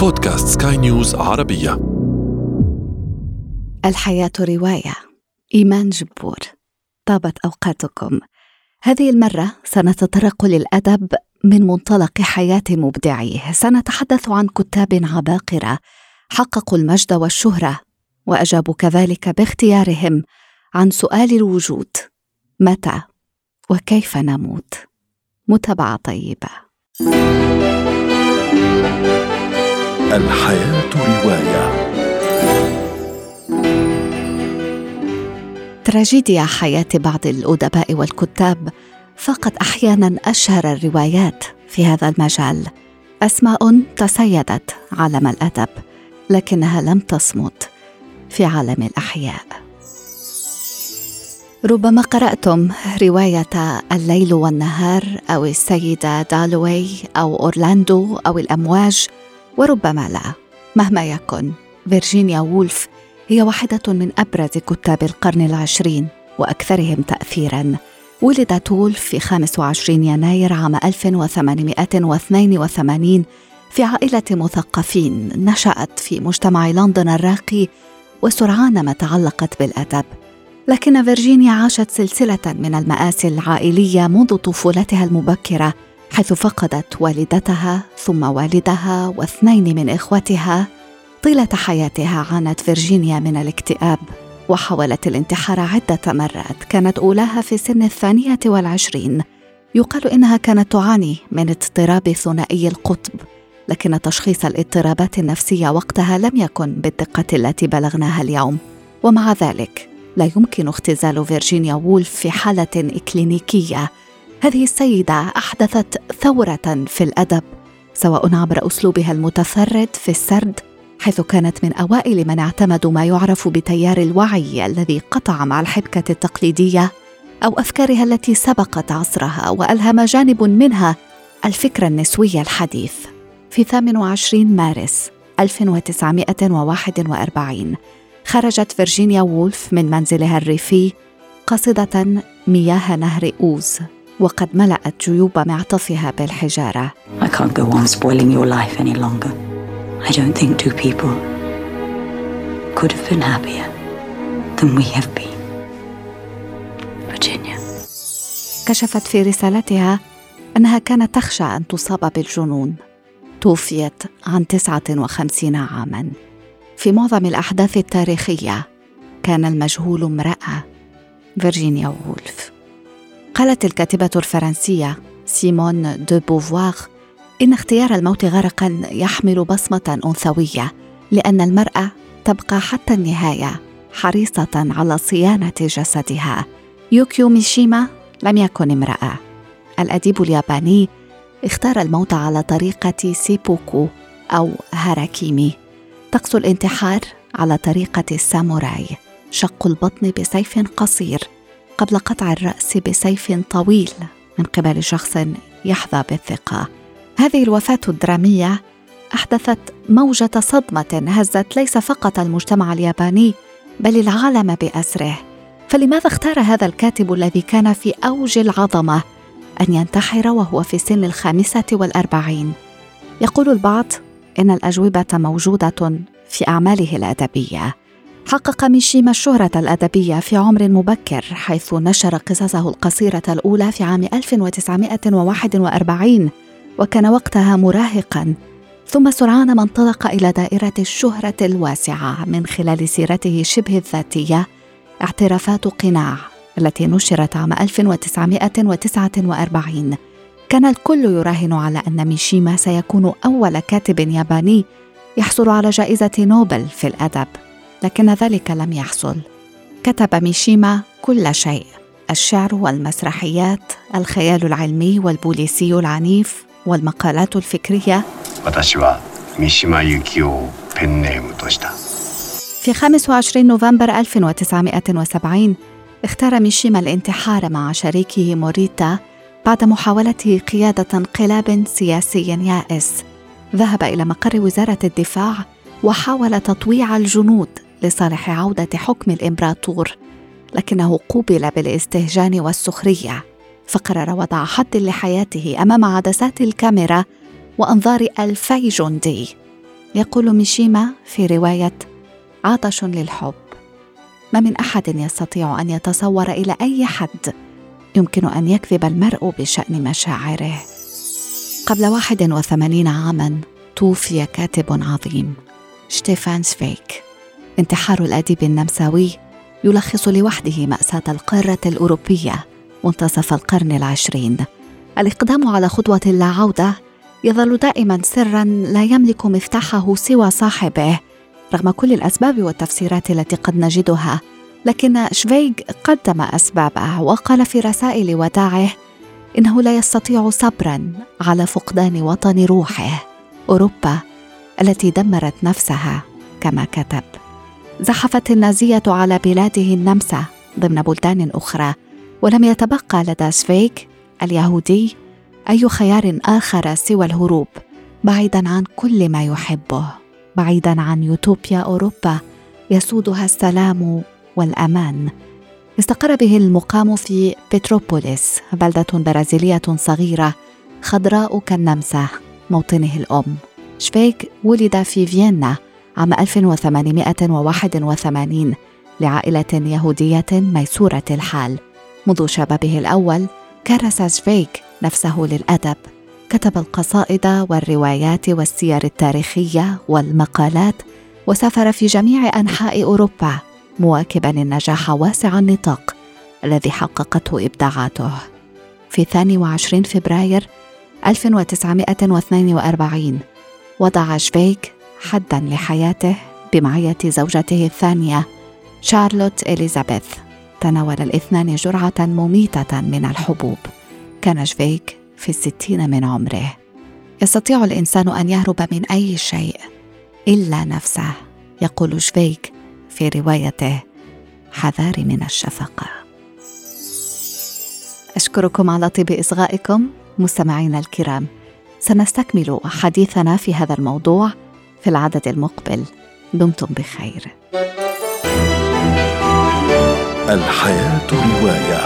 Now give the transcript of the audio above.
بودكاست سكاي نيوز عربية. الحياة رواية. إيمان جبور. طابت أوقاتكم. هذه المرة سنتطرق للأدب من منطلق حياة مبدعيه. سنتحدث عن كتاب عباقرة حققوا المجد والشهرة وأجابوا كذلك باختيارهم عن سؤال الوجود متى وكيف نموت؟ متابعة طيبة. الحياة رواية. تراجيديا حياة بعض الأدباء والكتاب فقد أحيانا أشهر الروايات في هذا المجال. أسماء تسيدت عالم الأدب لكنها لم تصمت في عالم الأحياء. ربما قرأتم رواية الليل والنهار أو السيدة دالوي أو أورلاندو أو الأمواج. وربما لا. مهما يكن فيرجينيا وولف هي واحدة من أبرز كتاب القرن العشرين وأكثرهم تأثيراً. ولدت وولف في 25 يناير عام 1882 في عائلة مثقفين نشأت في مجتمع لندن الراقي وسرعان ما تعلقت بالأدب. لكن فيرجينيا عاشت سلسلة من المآسي العائلية منذ طفولتها المبكرة حيث فقدت والدتها ثم والدها واثنين من إخوتها طيلة حياتها عانت فيرجينيا من الاكتئاب وحاولت الانتحار عدة مرات كانت أولاها في سن الثانية والعشرين. يقال إنها كانت تعاني من اضطراب ثنائي القطب لكن تشخيص الاضطرابات النفسية وقتها لم يكن بالدقة التي بلغناها اليوم. ومع ذلك لا يمكن اختزال فيرجينيا وولف في حالة إكلينيكية. هذه السيدة أحدثت ثورة في الأدب سواء عبر أسلوبها المتفرد في السرد حيث كانت من أوائل من اعتمدوا ما يعرف بتيار الوعي الذي قطع مع الحبكة التقليدية أو أفكارها التي سبقت عصرها وألهم جانب منها الفكر النسوي الحديث. في 28 مارس 1941 خرجت فيرجينيا وولف من منزلها الريفي قصيدة مياه نهر أوز. وقد ملأت جيوب معطفها بالحجارة I can't go on spoiling your life any longer. I don't think two people could have been happier than we have been. فيرجينيا. كشفت في رسالتها أنها كانت تخشى أن تصاب بالجنون توفيت عن 59 عاماً في معظم الأحداث التاريخية كان المجهول امرأة فيرجينيا وولف قالت الكاتبة الفرنسية سيمون دو بوفوار إن اختيار الموت غرقا يحمل بصمة أنثوية لأن المرأة تبقى حتى النهاية حريصة على صيانة جسدها. يوكيو ميشيما لم يكن امرأة. الأديب الياباني اختار الموت على طريقة سيبوكو أو هاراكيري. طقس الانتحار على طريقة الساموراي. شق البطن بسيف قصير. قبل قطع الرأس بسيف طويل من قبل شخص يحظى بالثقة. هذه الوفاة الدرامية أحدثت موجة صدمة هزت ليس فقط المجتمع الياباني بل العالم بأسره. فلماذا اختار هذا الكاتب الذي كان في أوج العظمة أن ينتحر وهو في سن الخامسة والأربعين؟ يقول البعض إن الأجوبة موجودة في أعماله الأدبية. حقق ميشيما الشهرة الأدبية في عمر مبكر حيث نشر قصصه القصيرة الأولى في عام 1941 وكان وقتها مراهقا. ثم سرعان ما انطلق إلى دائرة الشهرة الواسعة من خلال سيرته شبه الذاتية اعترافات قناع التي نشرت عام 1949 كان الكل يراهن على أن ميشيما سيكون أول كاتب ياباني يحصل على جائزة نوبل في الأدب. لكن ذلك لم يحصل. كتب ميشيما كل شيء. الشعر والمسرحيات الخيال العلمي والبوليسي العنيف والمقالات الفكرية. في 25 نوفمبر 1970 اختار ميشيما الانتحار مع شريكه موريتا بعد محاولة قيادة انقلاب سياسي يائس. ذهب إلى مقر وزارة الدفاع وحاول تطويع الجنود. لصالح عودة حكم الإمبراطور لكنه قوبل بالاستهجان والسخرية. فقرر وضع حد لحياته أمام عدسات الكاميرا وأنظار ألفي جندي. يقول ميشيما في رواية عطش للحب. ما من أحد يستطيع أن يتصور إلى أي حد يمكن أن يكذب المرء بشأن مشاعره. قبل 81 عاما توفي كاتب عظيم شتيفان سفيك. انتحار الأديب النمساوي يلخص لوحده مأساة القارة الأوروبية منتصف القرن العشرين. الإقدام على خطوة لا عودة يظل دائما سرا لا يملك مفتاحه سوى صاحبه رغم كل الأسباب والتفسيرات التي قد نجدها. لكن شفيغ قدم أسبابه وقال في رسائل وداعه إنه لا يستطيع صبرا على فقدان وطن روحه أوروبا التي دمرت نفسها كما كتب. زحفت النازية على بلاده النمسا ضمن بلدان أخرى ولم يتبقى لدى سفيك اليهودي أي خيار آخر سوى الهروب بعيدا عن كل ما يحبه بعيدا عن يوتوبيا أوروبا يسودها السلام والأمان. استقر به المقام في بتروبوليس بلدة برازيلية صغيرة خضراء كالنمسا موطنه الأم. شفيك ولد في فيينا عام 1881 لعائلة يهودية ميسورة الحال. منذ شبابه الأول كرس شفيك نفسه للأدب. كتب القصائد والروايات والسير التاريخية والمقالات وسافر في جميع أنحاء أوروبا مواكبا النجاح واسع النطاق الذي حققته إبداعاته. في 22 فبراير 1942 وضع شفيك حدا لحياته بمعية زوجته الثانية شارلوت إليزابيث. تناول الاثنان جرعة مميتة من الحبوب. كان شفيك في الستين من عمره. يستطيع الإنسان أن يهرب من أي شيء إلا نفسه يقول شفيك في روايته. حذاري من الشفقة أشكركم على طيب إصغائكم مستمعينا الكرام. سنستكمل حديثنا في هذا الموضوع. في العدد المقبل. دمتم بخير. الحياة رواية.